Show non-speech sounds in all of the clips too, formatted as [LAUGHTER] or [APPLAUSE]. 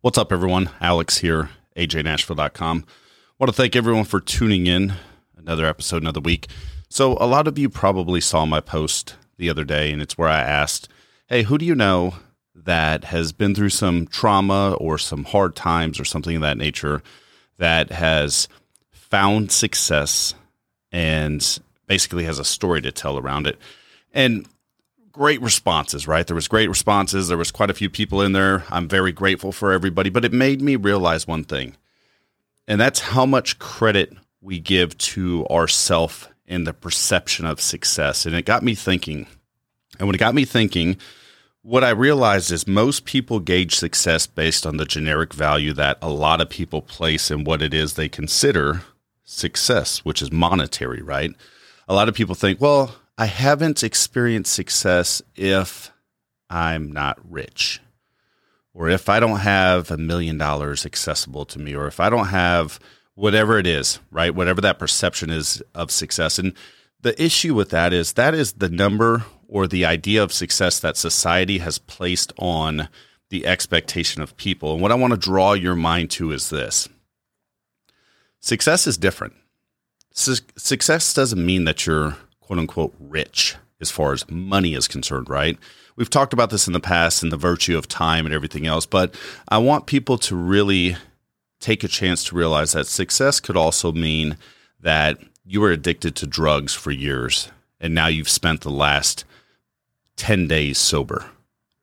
What's up, everyone? Alex here, ajnashville.com. Want to thank everyone for tuning in. Another episode, another week. So, a lot of you probably saw my post the other day, and it's where I asked, Hey, who do you know that has been through some trauma or some hard times or something of that nature that has found success and basically has a story to tell around it? And great responses, right? There was great responses. There was quite a few people in there. I'm very grateful for everybody, but it made me realize one thing. And that's how much credit we give to ourself in the perception of success. And it got me thinking. And when it got me thinking, what I realized is most people gauge success based on the generic value that a lot of people place in what it is they consider success, which is monetary, right? A lot of people think, well, I haven't experienced success if I'm not rich, or if I don't have a million dollars accessible to me, or if I don't have whatever it is, right? Whatever that perception is of success. And the issue with that is that is the number or the idea of success that society has placed on the expectation of people. And what I want to draw your mind to is this success is different. Su- success doesn't mean that you're quote unquote rich as far as money is concerned, right? We've talked about this in the past and the virtue of time and everything else, but I want people to really take a chance to realize that success could also mean that you were addicted to drugs for years and now you've spent the last 10 days sober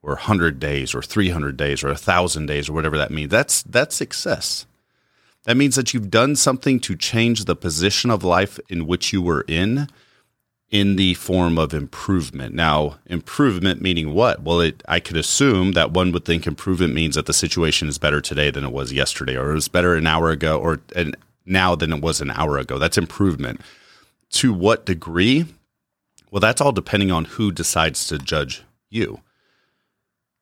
or 100 days or 300 days or 1000 days or whatever that means that's that's success that means that you've done something to change the position of life in which you were in in the form of improvement. Now, improvement meaning what? Well, it, I could assume that one would think improvement means that the situation is better today than it was yesterday, or it was better an hour ago, or an, now than it was an hour ago. That's improvement. To what degree? Well, that's all depending on who decides to judge you.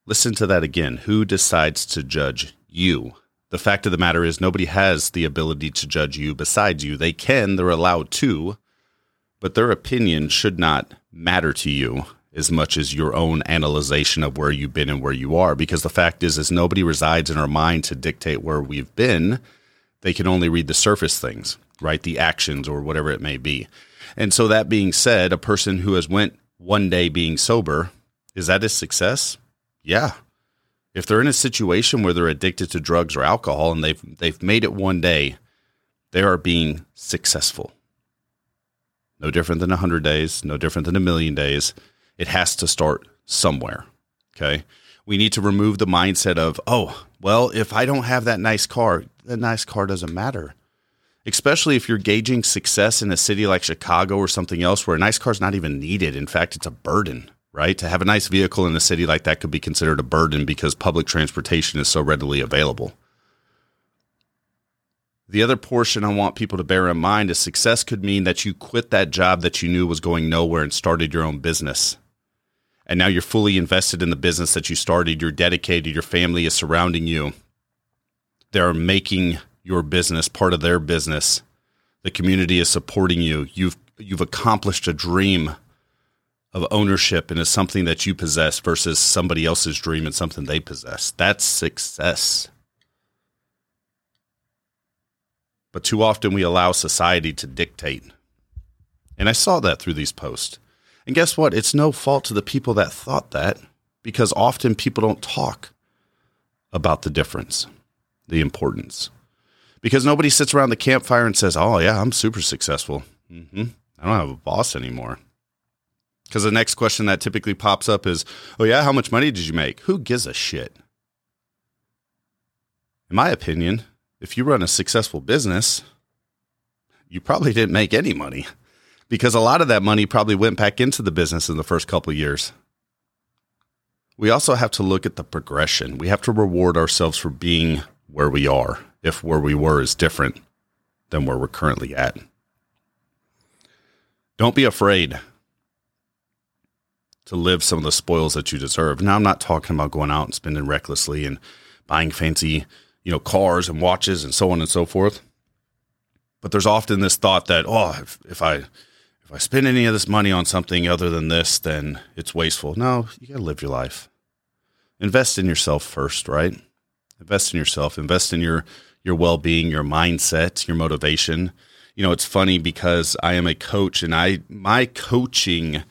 Listen to that again. Who decides to judge you? The fact of the matter is, nobody has the ability to judge you besides you. They can, they're allowed to, but their opinion should not matter to you as much as your own analyzation of where you've been and where you are. Because the fact is is nobody resides in our mind to dictate where we've been they can only read the surface things right? The actions or whatever it may be. And so that being said a person who has went one day being sober is that a success? Yeah. If they're in a situation where they're addicted to drugs or alcohol and they've they've made it one day they are being successful no different than 100 days, no different than a million days. It has to start somewhere. Okay. We need to remove the mindset of, oh, well, if I don't have that nice car, the nice car doesn't matter. Especially if you're gauging success in a city like Chicago or something else where a nice car is not even needed. In fact, it's a burden, right? To have a nice vehicle in a city like that could be considered a burden because public transportation is so readily available. The other portion I want people to bear in mind is success could mean that you quit that job that you knew was going nowhere and started your own business. And now you're fully invested in the business that you started. You're dedicated. Your family is surrounding you. They're making your business part of their business. The community is supporting you. You've you've accomplished a dream of ownership and is something that you possess versus somebody else's dream and something they possess. That's success. But too often we allow society to dictate. And I saw that through these posts. And guess what? It's no fault to the people that thought that because often people don't talk about the difference, the importance. Because nobody sits around the campfire and says, Oh, yeah, I'm super successful. Mm-hmm. I don't have a boss anymore. Because the next question that typically pops up is, Oh, yeah, how much money did you make? Who gives a shit? In my opinion, if you run a successful business, you probably didn't make any money because a lot of that money probably went back into the business in the first couple years. We also have to look at the progression. We have to reward ourselves for being where we are, if where we were is different than where we're currently at. Don't be afraid to live some of the spoils that you deserve. Now, I'm not talking about going out and spending recklessly and buying fancy you know, cars and watches and so on and so forth. But there's often this thought that, oh, if, if I if I spend any of this money on something other than this, then it's wasteful. No, you got to live your life. Invest in yourself first, right? Invest in yourself. Invest in your your well being, your mindset, your motivation. You know, it's funny because I am a coach, and I my coaching.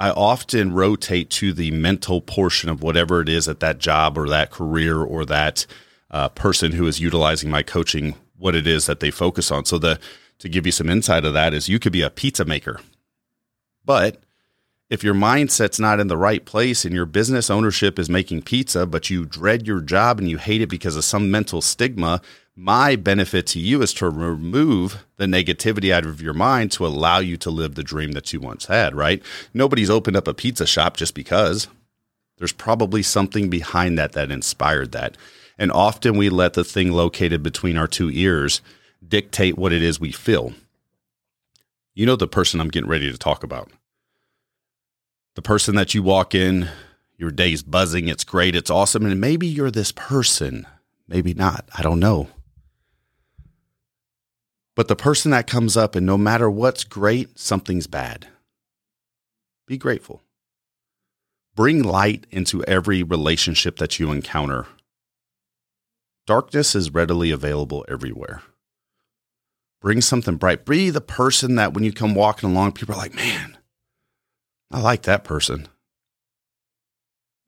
I often rotate to the mental portion of whatever it is at that job or that career or that uh, person who is utilizing my coaching, what it is that they focus on. So the to give you some insight of that is you could be a pizza maker, but if your mindset's not in the right place and your business ownership is making pizza, but you dread your job and you hate it because of some mental stigma, my benefit to you is to remove the negativity out of your mind to allow you to live the dream that you once had, right? Nobody's opened up a pizza shop just because. There's probably something behind that that inspired that. And often we let the thing located between our two ears dictate what it is we feel. You know the person I'm getting ready to talk about the person that you walk in, your day's buzzing, it's great, it's awesome, and maybe you're this person, maybe not, I don't know. But the person that comes up and no matter what's great, something's bad. Be grateful. Bring light into every relationship that you encounter. Darkness is readily available everywhere. Bring something bright. Be the person that when you come walking along, people are like, man, I like that person.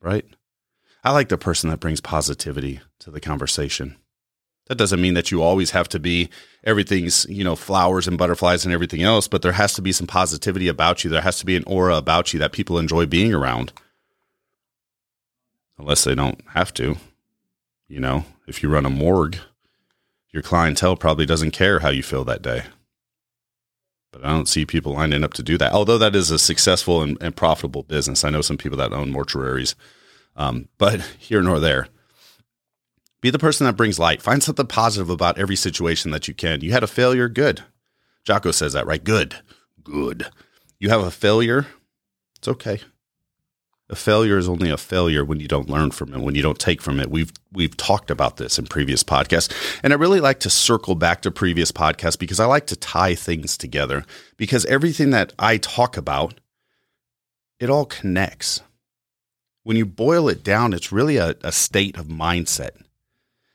Right? I like the person that brings positivity to the conversation. That doesn't mean that you always have to be everything's, you know, flowers and butterflies and everything else, but there has to be some positivity about you. There has to be an aura about you that people enjoy being around. Unless they don't have to. You know, if you run a morgue, your clientele probably doesn't care how you feel that day but I don't see people lining up to do that. Although that is a successful and, and profitable business, I know some people that own mortuaries. Um, but here nor there, be the person that brings light. Find something positive about every situation that you can. You had a failure, good. Jocko says that, right? Good, good. You have a failure, it's okay a failure is only a failure when you don't learn from it, when you don't take from it. We've we've talked about this in previous podcasts. And I really like to circle back to previous podcasts because I like to tie things together because everything that I talk about it all connects. When you boil it down, it's really a, a state of mindset.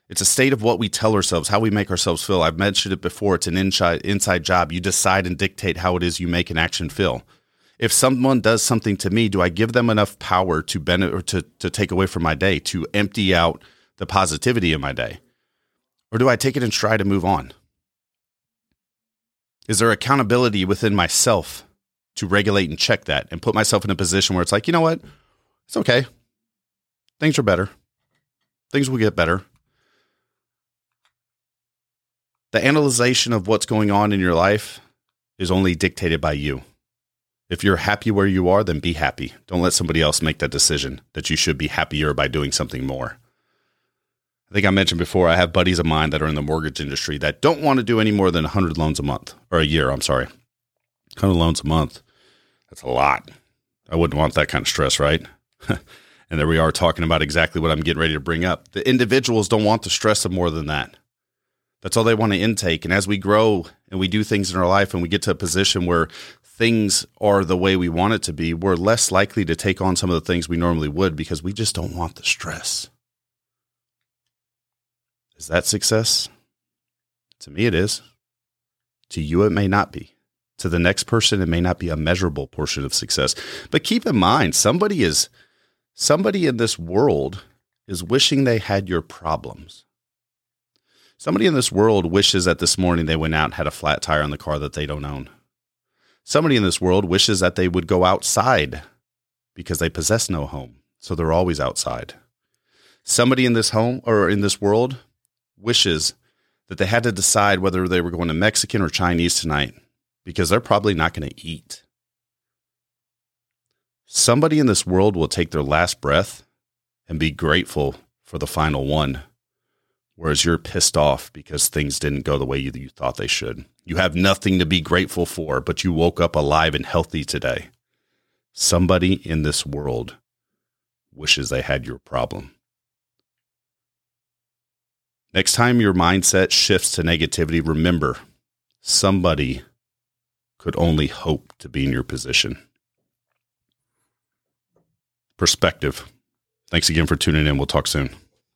It's a state of what we tell ourselves, how we make ourselves feel. I've mentioned it before. It's an inside inside job. You decide and dictate how it is you make an action feel if someone does something to me, do I give them enough power to benefit or to, to take away from my day, to empty out the positivity in my day? Or do I take it and try to move on? Is there accountability within myself to regulate and check that and put myself in a position where it's like, you know what? It's okay. Things are better. Things will get better. The analyzation of what's going on in your life is only dictated by you. If you're happy where you are, then be happy. Don't let somebody else make that decision that you should be happier by doing something more. I think I mentioned before, I have buddies of mine that are in the mortgage industry that don't want to do any more than 100 loans a month or a year. I'm sorry. 100 loans a month. That's a lot. I wouldn't want that kind of stress, right? [LAUGHS] and there we are talking about exactly what I'm getting ready to bring up. The individuals don't want the stress of more than that. That's all they want to intake. And as we grow and we do things in our life and we get to a position where things are the way we want it to be, we're less likely to take on some of the things we normally would because we just don't want the stress. Is that success? To me, it is. To you, it may not be. To the next person, it may not be a measurable portion of success. But keep in mind, somebody is somebody in this world is wishing they had your problems. Somebody in this world wishes that this morning they went out and had a flat tire on the car that they don't own. Somebody in this world wishes that they would go outside because they possess no home, so they're always outside. Somebody in this home or in this world wishes that they had to decide whether they were going to Mexican or Chinese tonight because they're probably not going to eat. Somebody in this world will take their last breath and be grateful for the final one whereas you're pissed off because things didn't go the way you, you, thought they should. You have nothing to be grateful for, but you woke up alive and healthy today. Somebody in this world wishes they had your problem. Next time your mindset shifts to negativity, remember somebody could only hope to be in your position. Perspective. Thanks again for tuning in. We'll talk soon.